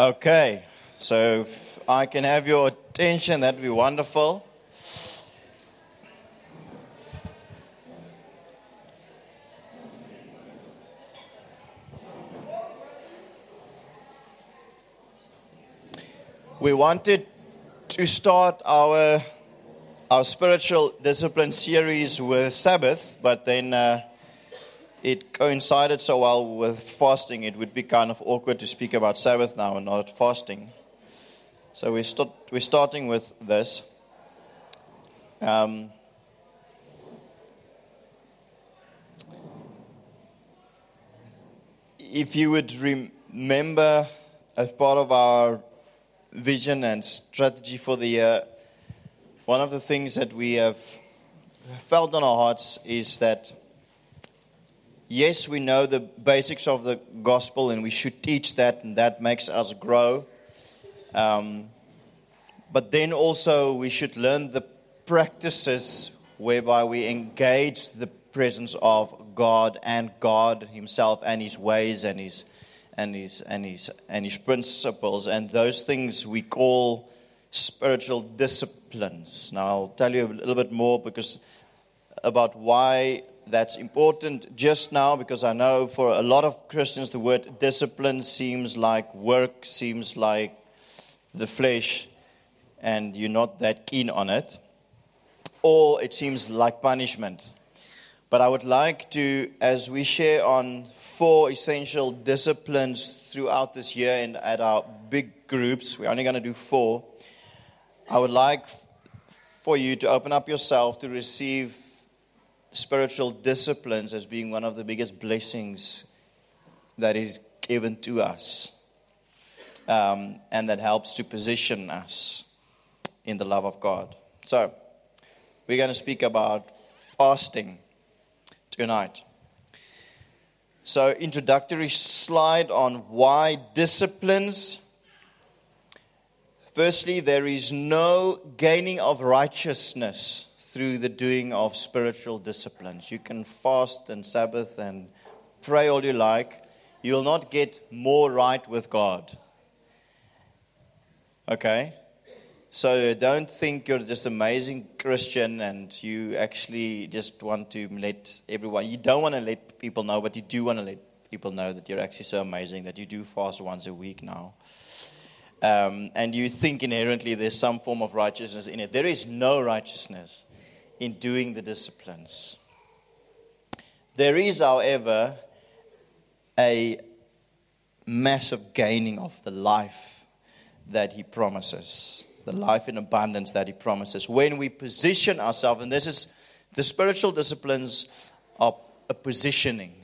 Okay, so if I can have your attention, that'd be wonderful. We wanted to start our our spiritual discipline series with Sabbath, but then uh, it coincided so well with fasting, it would be kind of awkward to speak about Sabbath now and not fasting. So we start, we're starting with this. Um, if you would remember, as part of our vision and strategy for the year, one of the things that we have felt on our hearts is that yes, we know the basics of the gospel and we should teach that, and that makes us grow. Um, but then also, we should learn the practices whereby we engage the presence of God and God Himself and His ways and His and His and His and His principles and those things we call spiritual disciplines. Now I'll tell you a little bit more because about why that's important just now because I know for a lot of Christians the word discipline seems like work, seems like the flesh, and you're not that keen on it. Or it seems like punishment. But I would like to, as we share on four essential disciplines throughout this year and at our big groups, we're only going to do four. I would like for you to open up yourself to receive spiritual disciplines as being one of the biggest blessings that is given to us um, and that helps to position us in the love of God. So, we're going to speak about fasting tonight. So, introductory slide on why disciplines. Firstly, there is no gaining of righteousness through the doing of spiritual disciplines. You can fast and Sabbath and pray all you like. You'll not get more right with God. Okay? So don't think you're just an amazing Christian and you actually just want to let everyone, you don't want to let people know, but you do want to let people know that you're actually so amazing that you do fast once a week now. Um, and you think inherently there's some form of righteousness in it. There is no righteousness in doing the disciplines. There is, however, a massive gaining of the life that he promises, the life in abundance that he promises. When we position ourselves, and this is the spiritual disciplines are a positioning.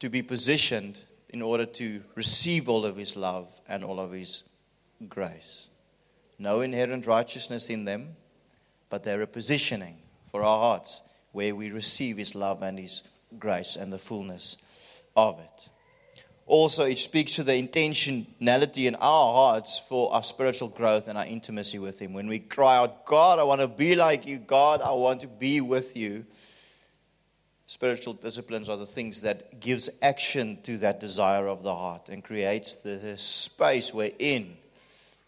To be positioned in order to receive all of his love and all of his grace. No inherent righteousness in them, but they're a positioning for our hearts where we receive His love and His grace and the fullness of it. Also, it speaks to the intentionality in our hearts for our spiritual growth and our intimacy with Him. When we cry out, God, I want to be like you, God, I want to be with you. Spiritual disciplines are the things that gives action to that desire of the heart and creates the space wherein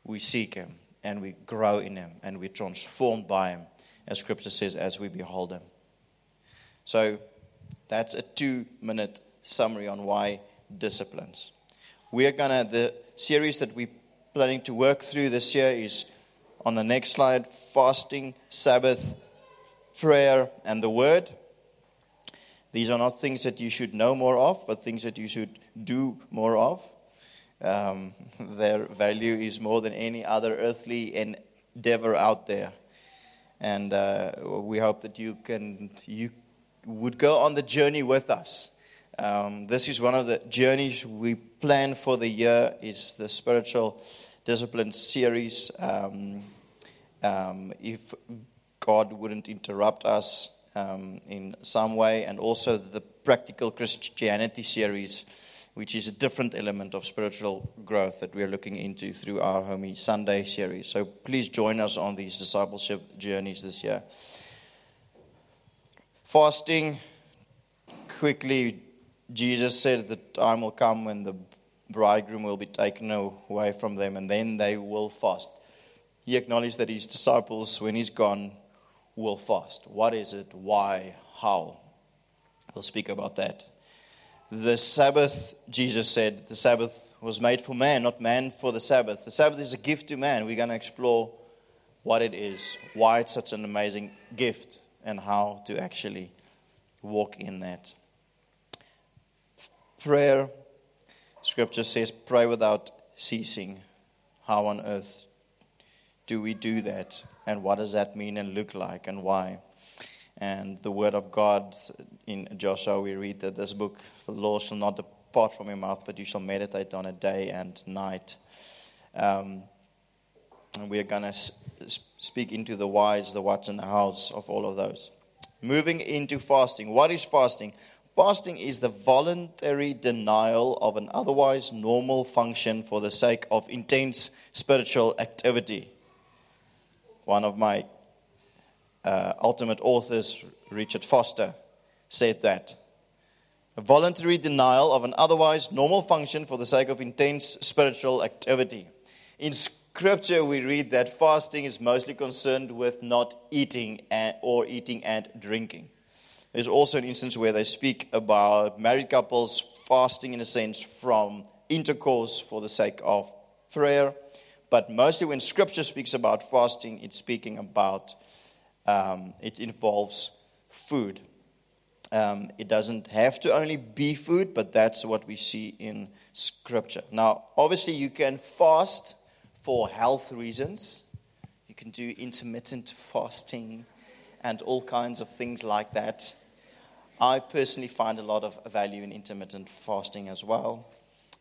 we seek Him and we grow in Him and we're transformed by Him, as Scripture says, as we behold Him. So that's a two minute summary on why disciplines. We are going to, the series that we're planning to work through this year is on the next slide fasting, Sabbath, prayer, and the Word. These are not things that you should know more of, but things that you should do more of. Um, their value is more than any other earthly endeavor out there. And uh, we hope that you can you would go on the journey with us. Um, this is one of the journeys we plan for the year. Is the spiritual discipline series. Um, um, if God wouldn't interrupt us um, in some way, and also the practical Christianity series which is a different element of spiritual growth that we are looking into through our Homie Sunday series. So please join us on these discipleship journeys this year. Fasting, quickly, Jesus said the time will come when the bridegroom will be taken away from them, and then they will fast. He acknowledged that his disciples, when he's gone, will fast. What is it? Why? How? We'll speak about that. The Sabbath, Jesus said, the Sabbath was made for man, not man for the Sabbath. The Sabbath is a gift to man. We're going to explore what it is, why it's such an amazing gift, and how to actually walk in that. Prayer, scripture says, pray without ceasing. How on earth do we do that? And what does that mean and look like and why? And the word of God in Joshua, we read that this book, the law shall not depart from your mouth, but you shall meditate on it day and night. Um, and we are going to speak into the whys, the whats, and the hows of all of those. Moving into fasting. What is fasting? Fasting is the voluntary denial of an otherwise normal function for the sake of intense spiritual activity. One of my uh, ultimate authors, Richard Foster, said that. A voluntary denial of an otherwise normal function for the sake of intense spiritual activity. In scripture, we read that fasting is mostly concerned with not eating or eating and drinking. There's also an instance where they speak about married couples fasting, in a sense, from intercourse for the sake of prayer. But mostly when scripture speaks about fasting, it's speaking about, um, it involves food. Um, it doesn't have to only be food, but that's what we see in scripture. Now, obviously, you can fast for health reasons. You can do intermittent fasting and all kinds of things like that. I personally find a lot of value in intermittent fasting as well.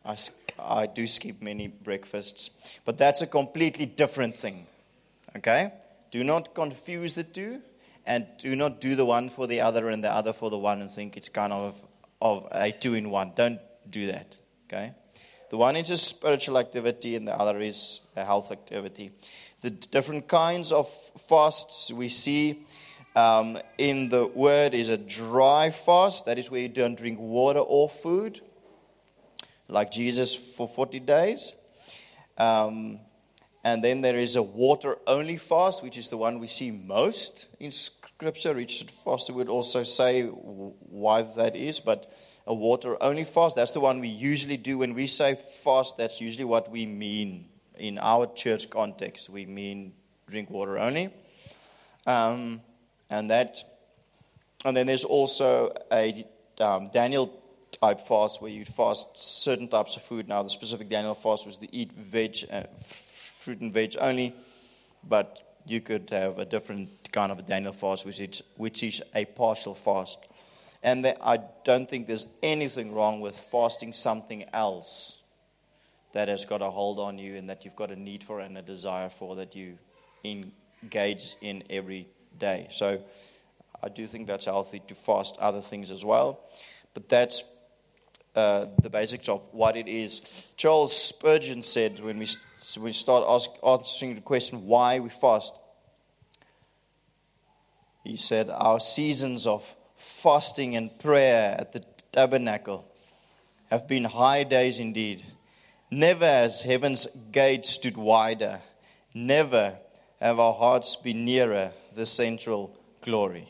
I, I do skip many breakfasts, but that's a completely different thing. Okay? Do not confuse the two, and do not do the one for the other and the other for the one and think it's kind of, of a two in one. Don't do that. Okay? The one is a spiritual activity, and the other is a health activity. The different kinds of fasts we see um, in the word is a dry fast. That is where you don't drink water or food, like Jesus for 40 days. Um, and then there is a water only fast, which is the one we see most in Scripture. Richard Foster would also say why that is, but a water only fast, that's the one we usually do. When we say fast, that's usually what we mean in our church context. We mean drink water only. Um, and that, and then there's also a um, Daniel type fast where you fast certain types of food. Now, the specific Daniel fast was to eat veg, uh, fruit and veg only, but you could have a different kind of a Daniel fast, which is, which is a partial fast. And that I don't think there's anything wrong with fasting something else that has got a hold on you and that you've got a need for and a desire for that you engage in every day. So I do think that's healthy to fast other things as well. But that's uh, the basics of what it is. Charles Spurgeon said when we, when we start ask, answering the question why we fast, he said, Our seasons of fasting and prayer at the tabernacle have been high days indeed. Never has heaven's gate stood wider. Never have our hearts been nearer the central glory.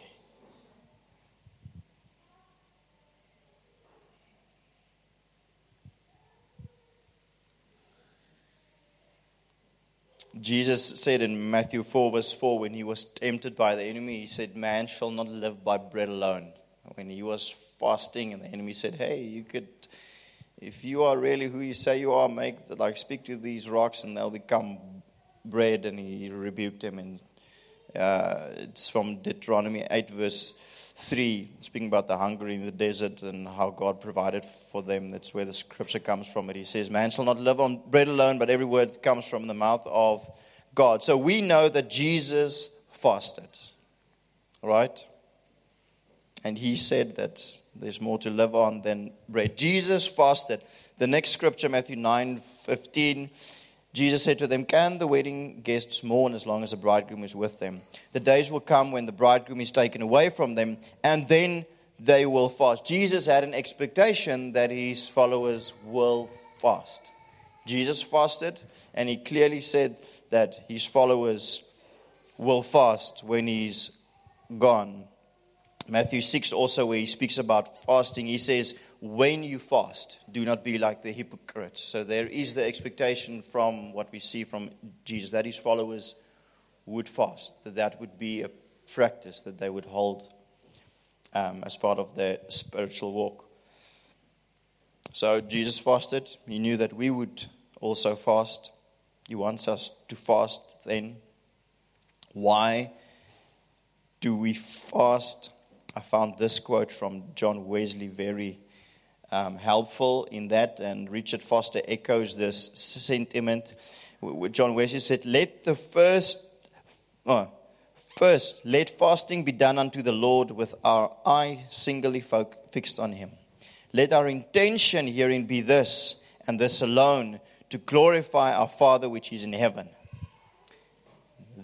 Jesus said in Matthew 4, verse 4, when he was tempted by the enemy, he said, Man shall not live by bread alone. When he was fasting, and the enemy said, Hey, you could, if you are really who you say you are, make, like, speak to these rocks and they'll become bread. And he rebuked him and uh, it's from Deuteronomy 8, verse 3, speaking about the hunger in the desert and how God provided for them. That's where the scripture comes from. It he says, Man shall not live on bread alone, but every word comes from the mouth of God. So we know that Jesus fasted, right? And he said that there's more to live on than bread. Jesus fasted. The next scripture, Matthew 9 15 Jesus said to them, Can the wedding guests mourn as long as the bridegroom is with them? The days will come when the bridegroom is taken away from them, and then they will fast. Jesus had an expectation that his followers will fast. Jesus fasted, and he clearly said that his followers will fast when he's gone. Matthew 6 also, where he speaks about fasting, he says, When you fast, do not be like the hypocrites. So there is the expectation from what we see from Jesus that his followers would fast, that that would be a practice that they would hold um, as part of their spiritual walk. So Jesus fasted. He knew that we would also fast. He wants us to fast then. Why do we fast? I found this quote from John Wesley very um, helpful in that, and Richard Foster echoes this sentiment. John Wesley said, Let the first, oh, first, let fasting be done unto the Lord with our eye singly fixed on Him. Let our intention herein be this, and this alone, to glorify our Father which is in heaven.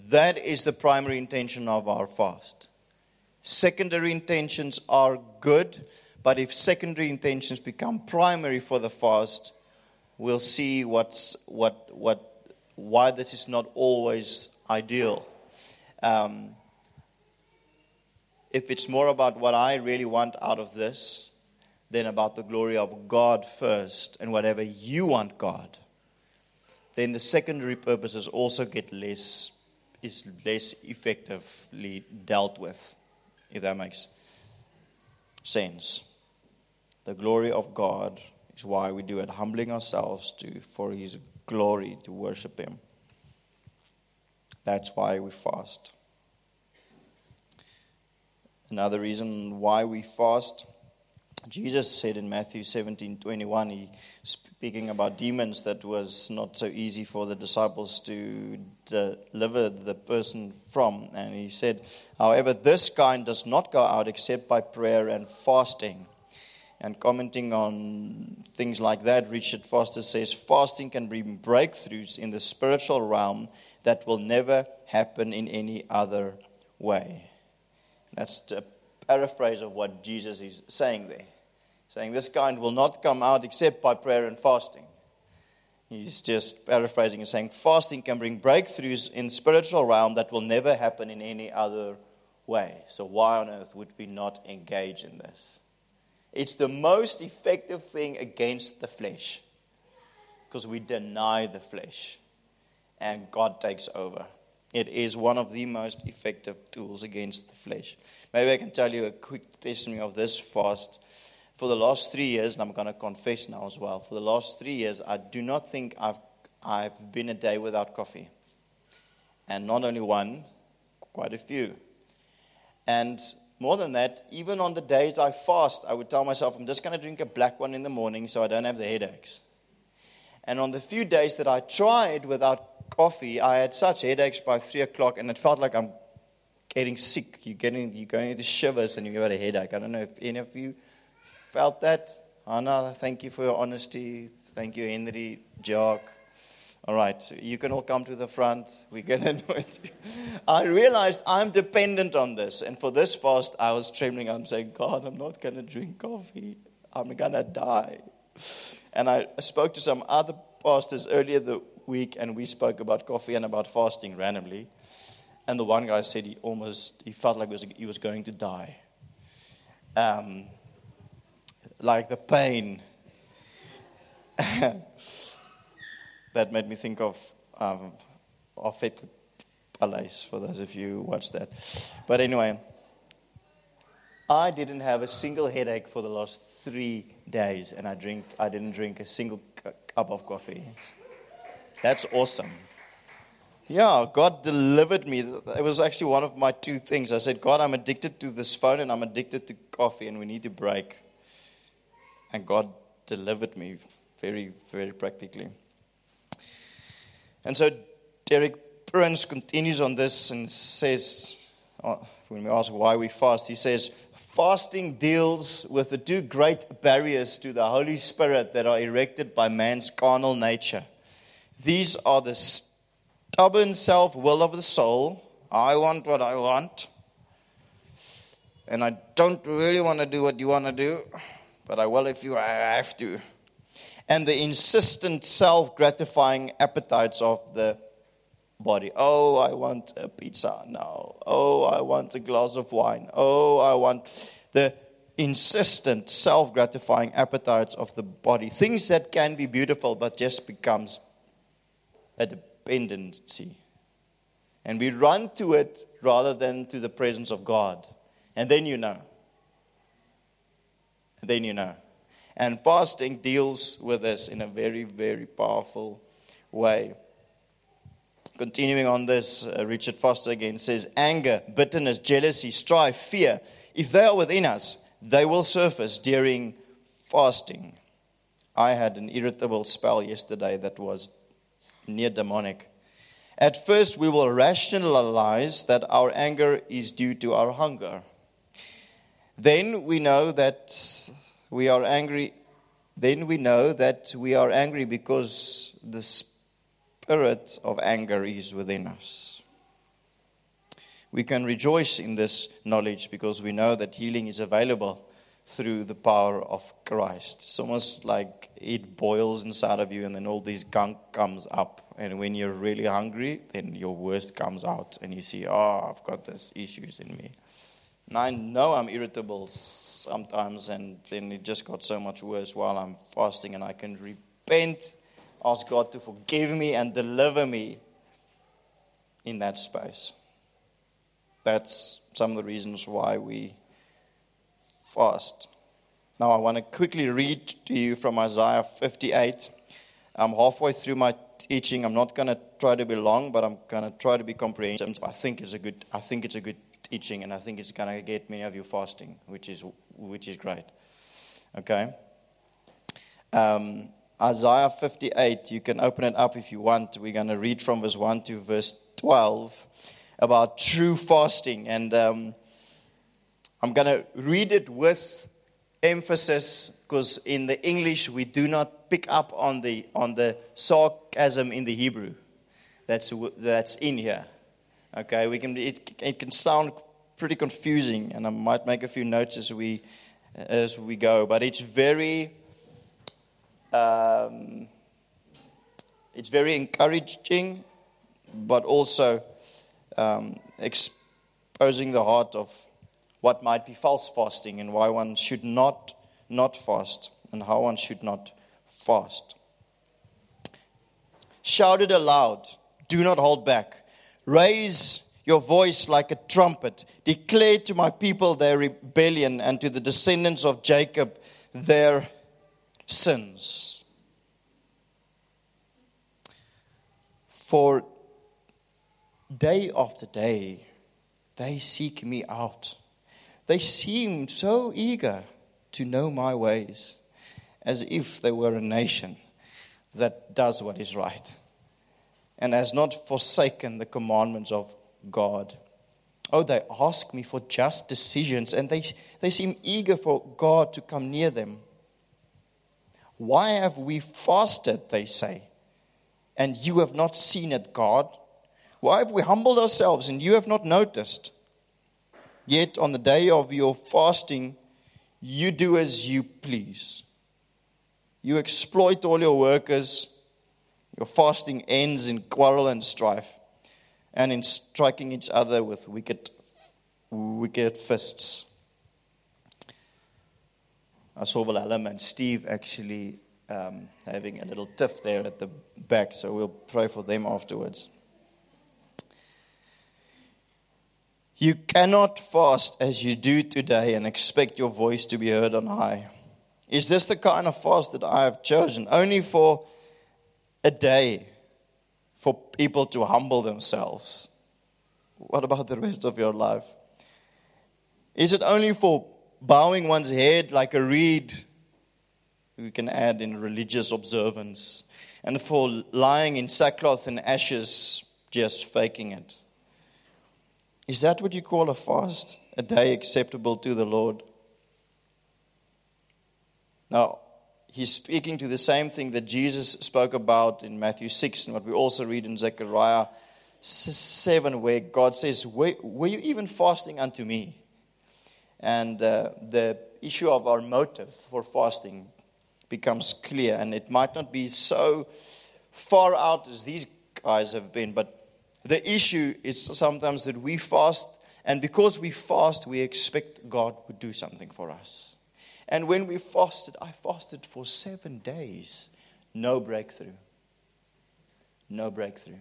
That is the primary intention of our fast. Secondary intentions are good, but if secondary intentions become primary for the fast, we'll see what's, what, what, why this is not always ideal. Um, if it's more about what I really want out of this than about the glory of God first and whatever you want God, then the secondary purposes also get less is less effectively dealt with, if that makes sense. The glory of God is why we do it, humbling ourselves to for His glory to worship Him. That's why we fast. Another reason why we fast Jesus said in Matthew 17 21, he speaking about demons, that was not so easy for the disciples to deliver the person from. And he said, However, this kind does not go out except by prayer and fasting. And commenting on things like that, Richard Foster says fasting can bring breakthroughs in the spiritual realm that will never happen in any other way. That's a paraphrase of what Jesus is saying there saying this kind will not come out except by prayer and fasting. He's just paraphrasing and saying fasting can bring breakthroughs in spiritual realm that will never happen in any other way. So why on earth would we not engage in this? It's the most effective thing against the flesh because we deny the flesh and God takes over. It is one of the most effective tools against the flesh. Maybe I can tell you a quick testimony of this fast for the last three years, and I'm going to confess now as well, for the last three years, I do not think I've, I've been a day without coffee. And not only one, quite a few. And more than that, even on the days I fast, I would tell myself, I'm just going to drink a black one in the morning so I don't have the headaches. And on the few days that I tried without coffee, I had such headaches by three o'clock, and it felt like I'm getting sick. You're, getting, you're going into shivers and you've got a headache. I don't know if any of you felt that? Anna, thank you for your honesty. Thank you, Henry, Jock. All right, you can all come to the front. We're going to anoint you. I realized I'm dependent on this. And for this fast, I was trembling. I'm saying, God, I'm not going to drink coffee. I'm going to die. And I spoke to some other pastors earlier the week, and we spoke about coffee and about fasting randomly. And the one guy said he almost, he felt like he was going to die. Um, like the pain. that made me think of um, Afet Palace, for those of you who watched that. But anyway, I didn't have a single headache for the last three days, and I, drink, I didn't drink a single cup of coffee. That's awesome. Yeah, God delivered me. It was actually one of my two things. I said, God, I'm addicted to this phone and I'm addicted to coffee, and we need to break. And God delivered me very, very practically. And so Derek Prince continues on this and says, uh, when we ask why we fast, he says, fasting deals with the two great barriers to the Holy Spirit that are erected by man's carnal nature. These are the stubborn self will of the soul. I want what I want. And I don't really want to do what you want to do but I will if you I have to. and the insistent self gratifying appetites of the body. Oh, I want a pizza now. Oh, I want a glass of wine. Oh, I want the insistent self gratifying appetites of the body. Things that can be beautiful but just becomes a dependency. And we run to it rather than to the presence of God. And then you know. Then you know. And fasting deals with this in a very, very powerful way. Continuing on this, uh, Richard Foster again says anger, bitterness, jealousy, strife, fear, if they are within us, they will surface during fasting. I had an irritable spell yesterday that was near demonic. At first, we will rationalize that our anger is due to our hunger. Then we know that we are angry. Then we know that we are angry because the spirit of anger is within us. We can rejoice in this knowledge because we know that healing is available through the power of Christ. It's almost like it boils inside of you and then all this gunk comes up. And when you're really hungry, then your worst comes out and you see, oh, I've got these issues in me. And I know I'm irritable sometimes, and then it just got so much worse while I'm fasting, and I can repent ask God to forgive me and deliver me in that space. That's some of the reasons why we fast. Now, I want to quickly read to you from Isaiah 58. I'm halfway through my teaching. I'm not going to try to be long, but I'm going to try to be comprehensive. I think it's a good. I think it's a good teaching, and I think it's going to get many of you fasting, which is which is great. Okay. Um, Isaiah 58. You can open it up if you want. We're going to read from verse 1 to verse 12 about true fasting. And um, I'm going to read it with emphasis because in the English we do not pick up on the, on the sarcasm in the Hebrew that's, that's in here. Okay, we can, it, it can sound pretty confusing, and I might make a few notes as we, as we go, but it's very um, it's very encouraging, but also um, exposing the heart of what might be false fasting and why one should not not fast and how one should not fast. Shout it aloud. Do not hold back. Raise your voice like a trumpet. Declare to my people their rebellion and to the descendants of Jacob their sins. For day after day, they seek me out. They seem so eager to know my ways, as if they were a nation that does what is right and has not forsaken the commandments of God. Oh, they ask me for just decisions and they, they seem eager for God to come near them. Why have we fasted, they say, and you have not seen it, God? Why have we humbled ourselves and you have not noticed? Yet on the day of your fasting, you do as you please. You exploit all your workers. Your fasting ends in quarrel and strife and in striking each other with wicked, wicked fists. I saw Willem and Steve actually um, having a little tiff there at the back, so we'll pray for them afterwards. You cannot fast as you do today and expect your voice to be heard on high. Is this the kind of fast that I have chosen? Only for a day for people to humble themselves. What about the rest of your life? Is it only for bowing one's head like a reed, we can add in religious observance, and for lying in sackcloth and ashes, just faking it. Is that what you call a fast? A day acceptable to the Lord? Now, he's speaking to the same thing that Jesus spoke about in Matthew 6 and what we also read in Zechariah 7, where God says, Were, were you even fasting unto me? and uh, the issue of our motive for fasting. becomes clear. And it might not be so far out as these guys have been, but the issue is sometimes that we fast, and because we fast, we expect God would do something for us. And when we fasted, I fasted for seven days, no breakthrough. No breakthrough.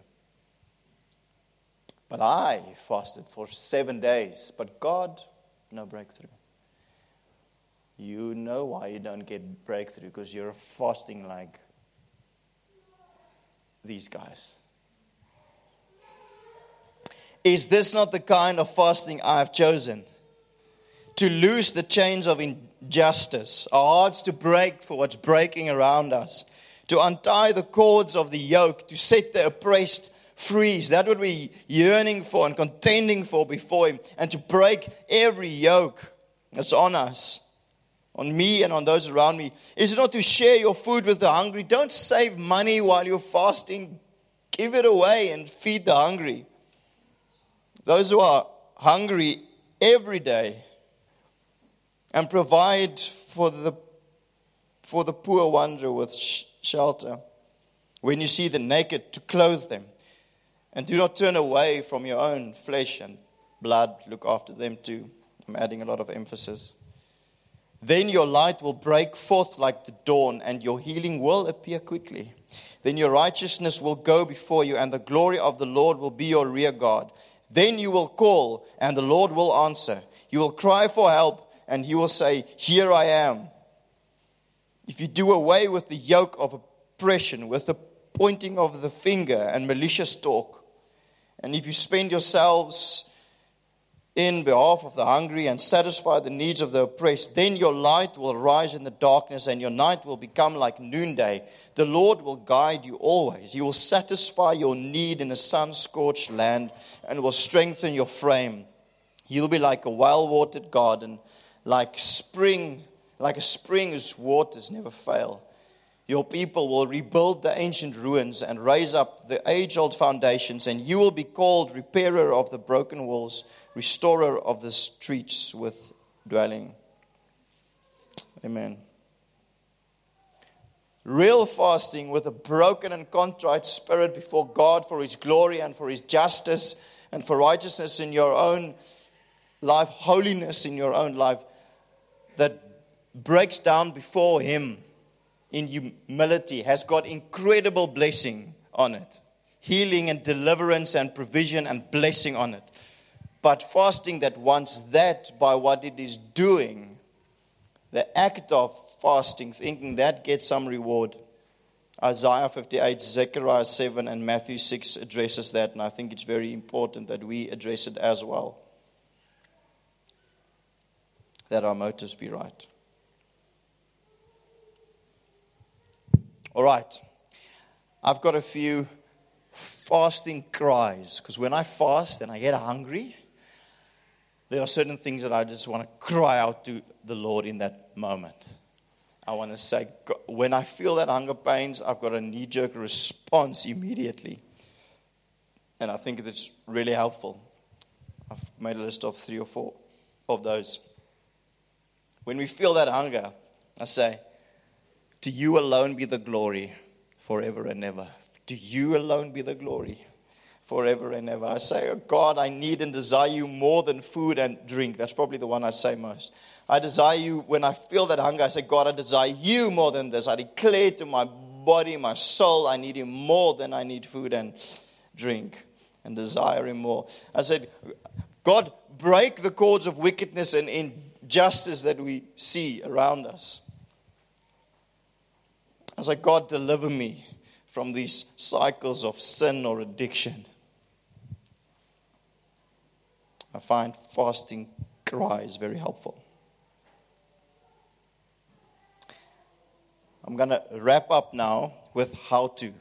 But I fasted for seven days, but God, no breakthrough. You know why you don't get breakthrough because you're fasting like these guys. Is this not the kind of fasting I have chosen? To loose the chains of injustice, our hearts to break for what's breaking around us, to untie the cords of the yoke, to set the oppressed free. That's what we're yearning for and contending for before Him, and to break every yoke that's on us, on me and on those around me. Is it not to share your food with the hungry? Don't save money while you're fasting, give it away and feed the hungry. Those who are hungry every day and provide for the, for the poor wanderer with sh- shelter. When you see the naked, to clothe them. And do not turn away from your own flesh and blood. Look after them too. I'm adding a lot of emphasis. Then your light will break forth like the dawn, and your healing will appear quickly. Then your righteousness will go before you, and the glory of the Lord will be your rear guard. Then you will call, and the Lord will answer. You will cry for help, and he will say, Here I am. If you do away with the yoke of oppression, with the pointing of the finger and malicious talk, and if you spend yourselves in behalf of the hungry and satisfy the needs of the oppressed, then your light will rise in the darkness and your night will become like noonday. The Lord will guide you always. He will satisfy your need in a sun scorched land and will strengthen your frame. You'll be like a well watered garden, like spring, like a spring whose waters never fail. Your people will rebuild the ancient ruins and raise up the age old foundations, and you will be called repairer of the broken walls restorer of the streets with dwelling. Amen. Real fasting with a broken and contrite spirit before God for His glory and for His justice and for righteousness in your own life, holiness in your own life, that breaks down before Him in humility has got incredible blessing on it healing and deliverance and provision and blessing on it but fasting that wants that by what it is doing, the act of fasting, thinking that gets some reward. Isaiah 58, Zechariah 7, and Matthew 6 addresses that, and I think it's very important that we address it as well. That our motives be right. All right. I've got a few fasting cries because when I fast and I get hungry, there are certain things that I just want to cry out to the Lord in that moment. I want to say, when I feel that hunger pains, I've got a knee jerk response immediately. And I think it's really helpful. I've made a list of three or four of those. When we feel that hunger, I say, To you alone be the glory forever and ever. To you alone be the glory forever and ever. I say, oh God, I need and desire you more than food and drink. That's probably the one I say most. I desire you when I feel that hunger. I say, God, I desire you more than this. I declare to my body, my soul, I need him more than I need food and drink and desire him more. I said, God, break the cords of wickedness and injustice that we see around us. I said, God, deliver me from these cycles of sin or addiction. I find fasting cries very helpful. I'm going to wrap up now with how to.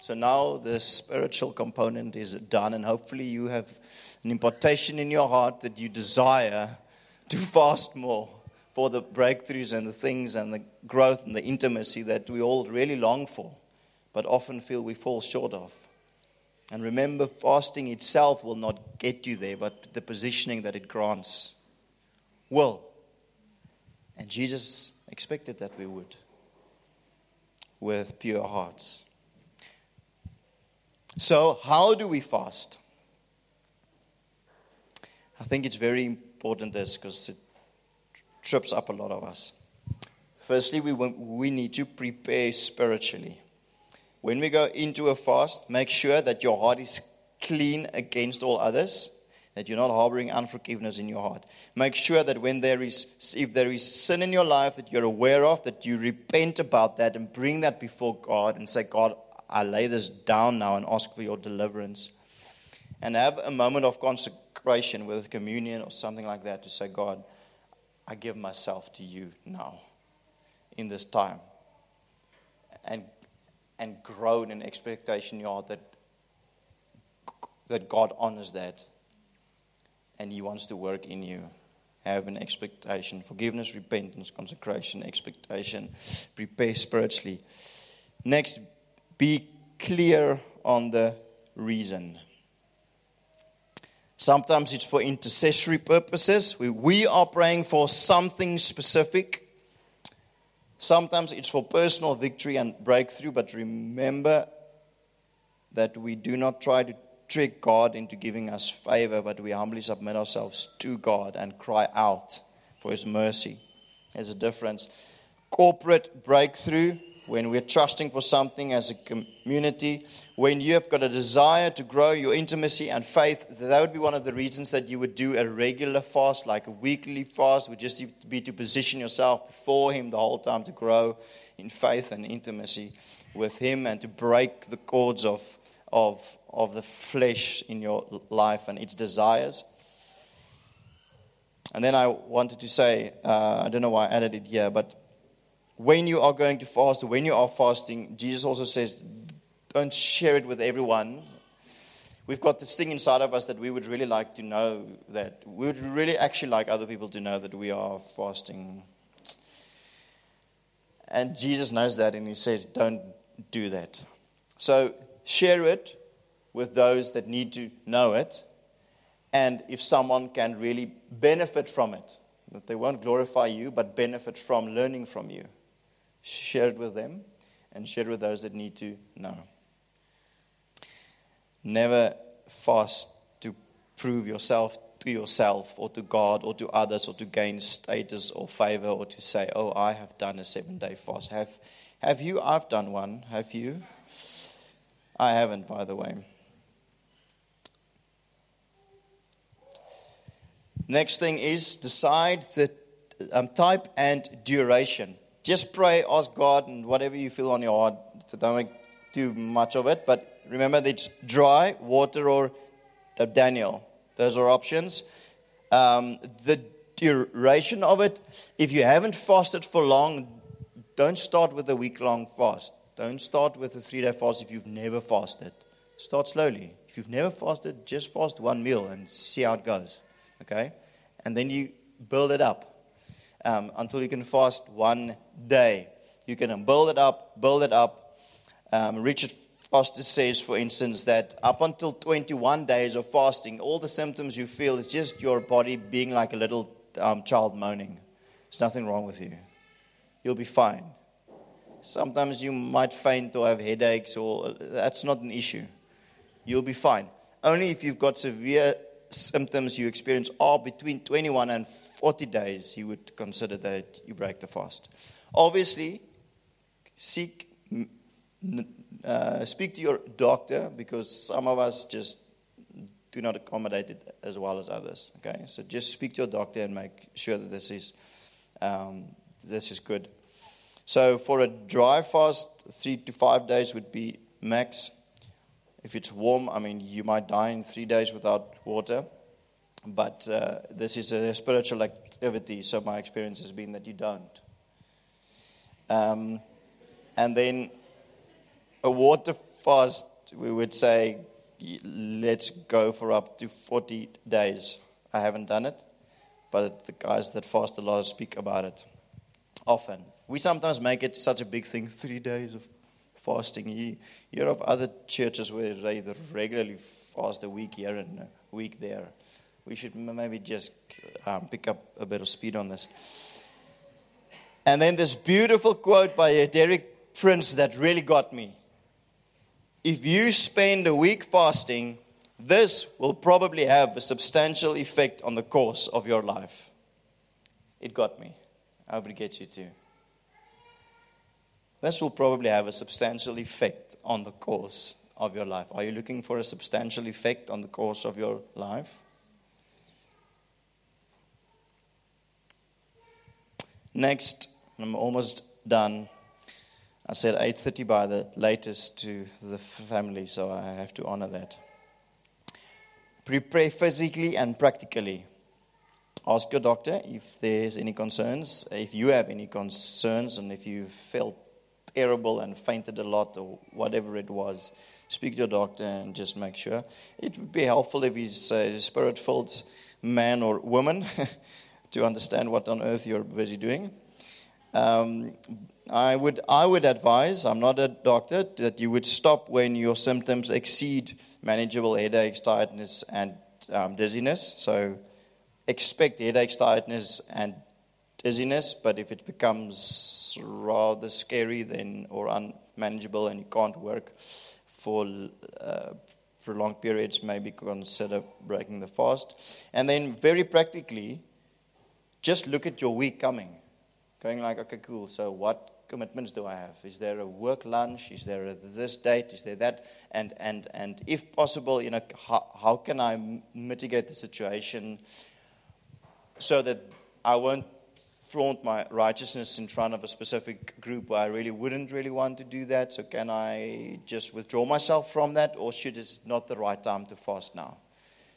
So now the spiritual component is done, and hopefully you have an impartation in your heart that you desire to fast more for the breakthroughs and the things and the growth and the intimacy that we all really long for, but often feel we fall short of. And remember, fasting itself will not get you there, but the positioning that it grants will. And Jesus expected that we would. with pure hearts. So, how do we fast? I think it's very important this because it trips up a lot of us. Firstly, we, we need to prepare spiritually. When we go into a fast, make sure that your heart is clean against all others, that you're not harboring unforgiveness in your heart. Make sure that when there is, if there is sin in your life that you're aware of, that you repent about that and bring that before God and say, God, I lay this down now and ask for your deliverance. And have a moment of with communion or something like that to say, God, I give myself to you now in this time. And, and grow in expectation in your heart that, that God honors that and He wants to work in you. Have an expectation forgiveness, repentance, consecration, expectation. Prepare spiritually. Next, be clear on the reason. Sometimes it's for intercessory purposes. We, we are praying for something specific. Sometimes it's for personal victory and breakthrough, but remember that we do not try to trick God into giving us favor, but we humbly submit ourselves to God and cry out for His mercy. There's a difference. Corporate breakthrough when we're trusting for something as a community, when you have got a desire to grow your intimacy and faith, that would be one of the reasons that you would do a regular fast, like a weekly fast, would just be to position yourself before Him the whole time to grow in faith and intimacy with Him and to break the cords of, of, of the flesh in your life and its desires. And then I wanted to say, uh, I don't know why I added it here, but when you are going to fast, when you are fasting, Jesus also says, don't share it with everyone. We've got this thing inside of us that we would really like to know that we would really actually like other people to know that we are fasting. And Jesus knows that and he says, don't do that. So share it with those that need to know it. And if someone can really benefit from it, that they won't glorify you, but benefit from learning from you share it with them, and share it with those that need to know. Never fast to prove yourself to yourself or to God or to others or to gain status or favor or to say, Oh, I have done a seven day fast. Have, have you? I've done one. Have you? I haven't, by the way. Next thing is decide the um, type and duration. Just pray, ask God, and whatever you feel on your heart. Don't make too much of it. But remember, it's dry, water, or Daniel. Those are options. Um, the duration of it, if you haven't fasted for long, don't start with a week long fast. Don't start with a three day fast if you've never fasted. Start slowly. If you've never fasted, just fast one meal and see how it goes. Okay? And then you build it up um, until you can fast one day. You can build it up, build it up. Um, Richard Foster says, for instance, that up until 21 days of fasting, all the symptoms you feel is just your body being like a little um, child moaning. There's nothing wrong with you. You'll be fine. Sometimes you might faint or have headaches, or that's not an issue. You'll be fine. Only if you've got severe symptoms you experience are between 21 and 40 days, you would consider that you break the fast. Obviously, seek, uh, speak to your doctor because some of us just do not accommodate it as well as others. Okay, so just speak to your doctor and make sure that this is um, this is good. So for a dry fast, three to five days would be max. If it's warm, I mean, you might die in three days without water. But uh, this is a spiritual activity, so my experience has been that you don't. Um, and then a water fast, we would say, let's go for up to 40 days. I haven't done it, but the guys that fast a lot speak about it often. We sometimes make it such a big thing three days of fasting. You hear of other churches where they regularly fast a week here and a week there. We should maybe just um, pick up a bit of speed on this. And then this beautiful quote by Derek Prince that really got me. If you spend a week fasting, this will probably have a substantial effect on the course of your life. It got me. I hope it gets you too. This will probably have a substantial effect on the course of your life. Are you looking for a substantial effect on the course of your life? Next, I'm almost done. I said 8:30 by the latest to the family, so I have to honor that. Prepare physically and practically. Ask your doctor if there's any concerns, if you have any concerns, and if you felt terrible and fainted a lot or whatever it was, speak to your doctor and just make sure. It would be helpful if he's a spirit filled man or woman to understand what on earth you're busy doing. Um, I would, I would advise, I'm not a doctor, that you would stop when your symptoms exceed manageable headaches, tiredness, and um, dizziness. So expect headaches, tiredness, and dizziness, but if it becomes rather scary then or unmanageable and you can't work for uh, prolonged periods, maybe consider breaking the fast. And then, very practically, just look at your week coming. Going like, okay, cool. So, what commitments do I have? Is there a work lunch? Is there a this date? Is there that? And and and if possible, you know, how, how can I mitigate the situation so that I won't flaunt my righteousness in front of a specific group where I really wouldn't really want to do that. So, can I just withdraw myself from that, or should it's not the right time to fast now?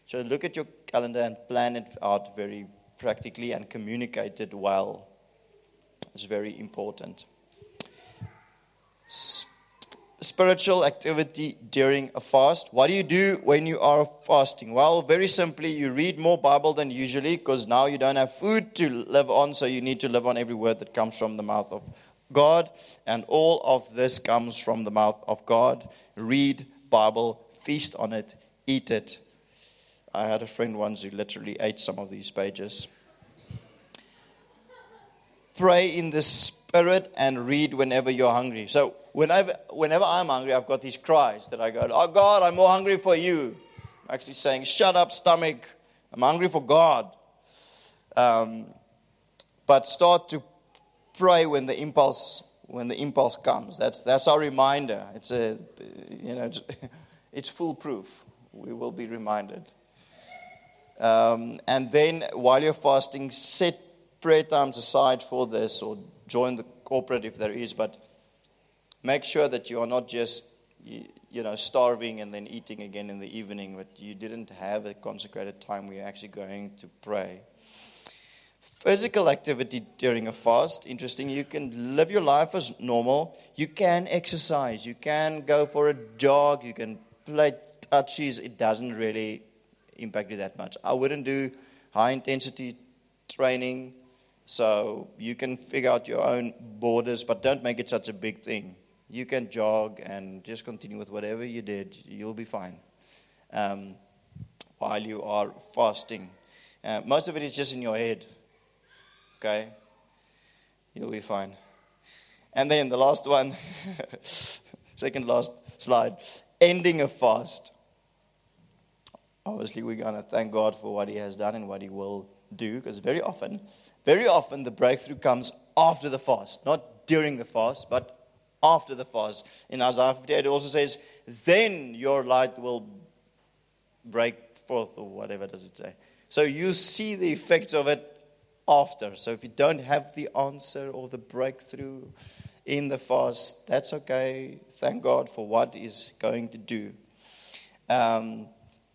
So, look at your calendar and plan it out very practically and communicate it well. It's very important. spiritual activity during a fast. What do you do when you are fasting? Well, very simply, you read more Bible than usually because now you don't have food to live on, so you need to live on every word that comes from the mouth of God. And all of this comes from the mouth of God. Read Bible, feast on it, eat it. I had a friend once who literally ate some of these pages. Pray in the Spirit and read whenever you're hungry. So whenever, whenever I'm hungry, I've got these cries that I go, Oh God, I'm more hungry for you. I'm actually saying, Shut up, stomach. I'm hungry for God. Um, but start to pray when the impulse when the impulse comes. That's that's our reminder. It's a you know it's, it's foolproof. We will be reminded. Um, and then while you're fasting, set prayer times aside for this, or join the corporate if there is. But make sure that you are not just you know starving and then eating again in the evening but you didn't have a consecrated time where you're actually going to pray. Physical activity during a fast interesting. You can live your life as normal. You can exercise. You can go for a jog. You can play touches. It doesn't really impact you that much. I wouldn't do high intensity training so you can figure out your own borders but don't make it such a big thing you can jog and just continue with whatever you did. You'll be fine um, while you are fasting. Uh, most of it is just in your head. Okay? You'll be fine. And then the last one, second last slide, ending a fast. Obviously, we're going to thank God for what He has done and what He will do, because very often, very often the breakthrough comes after the fast, not during the fast, but after the fast. In Isaiah 58, it also says, Then your light will break forth, or whatever does it say. So you see the effects of it after. So if you don't have the answer or the breakthrough in the fast, that's okay. Thank God for what He's going to do. Um,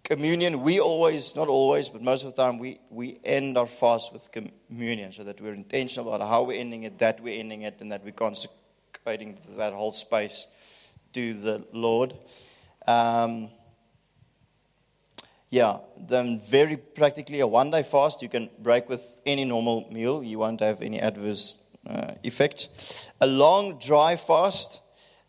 communion, we always, not always, but most of the time, we, we end our fast with communion so that we're intentional about how we're ending it, that we're ending it, and that we're consecrating that whole space to the Lord. Um, yeah, then very practically a one day fast you can break with any normal meal. You won't have any adverse uh, effect. A long dry fast,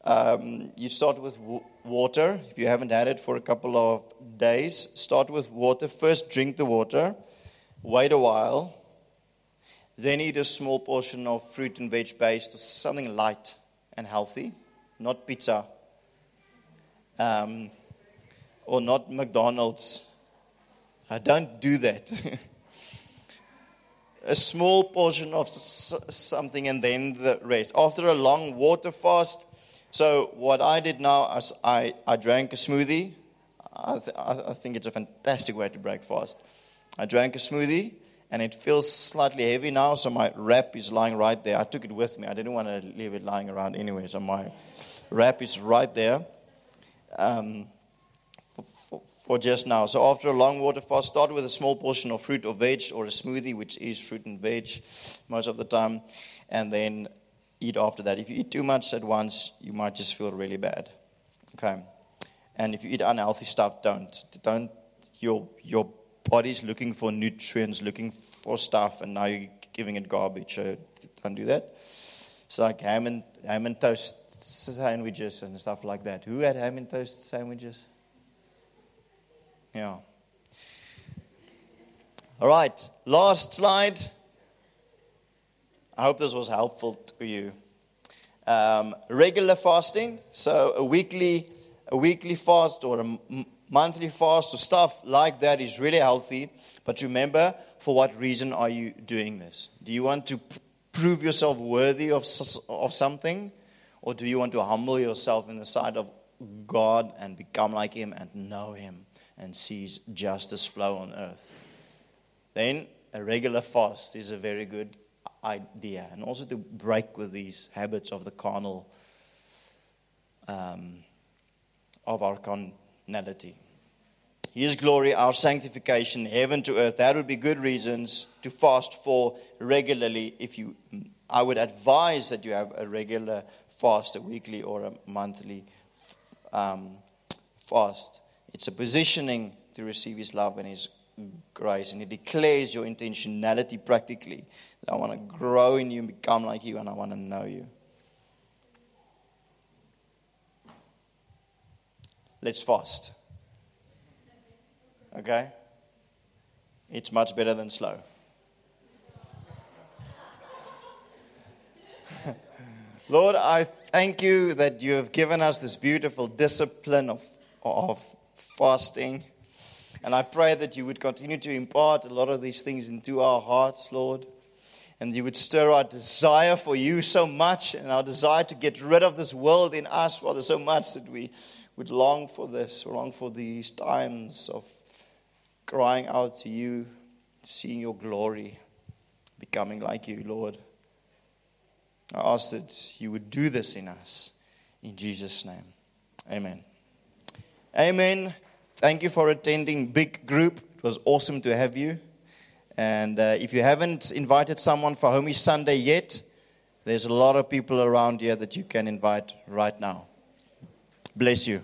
um, you start with w- water. If you haven't had it for a couple of days, start with water. First, drink the water, wait a while, then eat a small portion of fruit and veg based or something light and healthy, not pizza, um, or not McDonald's. I don't do that. a small portion of something and then the rest. After a long water fast, so what I did now is I, I drank a smoothie. I, th- I think it's a fantastic way to break fast. I drank a smoothie and it feels slightly heavy now, so my wrap is lying right there. I took it with me. I didn't want to leave it lying around anyway, so my wrap is right there um, for, for, for, just now. So after a long water fast, start with a small portion of fruit or veg or a smoothie, which is fruit and veg most of the time, and then eat after that. If you eat too much at once, you might just feel really bad. Okay, and if you eat unhealthy stuff, don't don't your your body's looking for nutrients, looking for stuff, and now you're giving it garbage. So don't do that. It's like ham and, ham and toast sandwiches and stuff like that. Who had ham and toast sandwiches? Yeah. All right, last slide. I hope this was helpful to you. Um, regular fasting, so a weekly, a weekly fast or a monthly fast or stuff like that is really healthy. But remember, for what reason are you doing this? Do you want to prove yourself worthy of, of something? Or do you want to humble yourself in the sight of God and become like Him and know Him and see justice flow on earth? Then a regular fast is a very good idea. And also to break with these habits of the carnal, um, of our con finality. His glory, our sanctification, heaven to earth. That would be good reasons to fast for regularly. If you, I would advise that you have a regular fast, a weekly or a monthly um, fast. It's a positioning to receive His love and His grace, and it declares your intentionality practically. I want to grow in you and become like you, and I want to know you. Let's fast. Okay? It's much better than slow. Lord, I thank you that you have given us this beautiful discipline of, of fasting. And I pray that you would continue to impart a lot of these things into our hearts, Lord. And you would stir our desire for you so much and our desire to get rid of this world in us, Father, so much that we would long for this, long for these times of crying out to you, seeing your glory, becoming like you, Lord. I ask that you would do this in us. In Jesus' name. Amen. Amen. Thank you for attending Big Group. It was awesome to have you. And uh, if you haven't invited someone for Homie Sunday yet, there's a lot of people around here that you can invite right now. Bless you.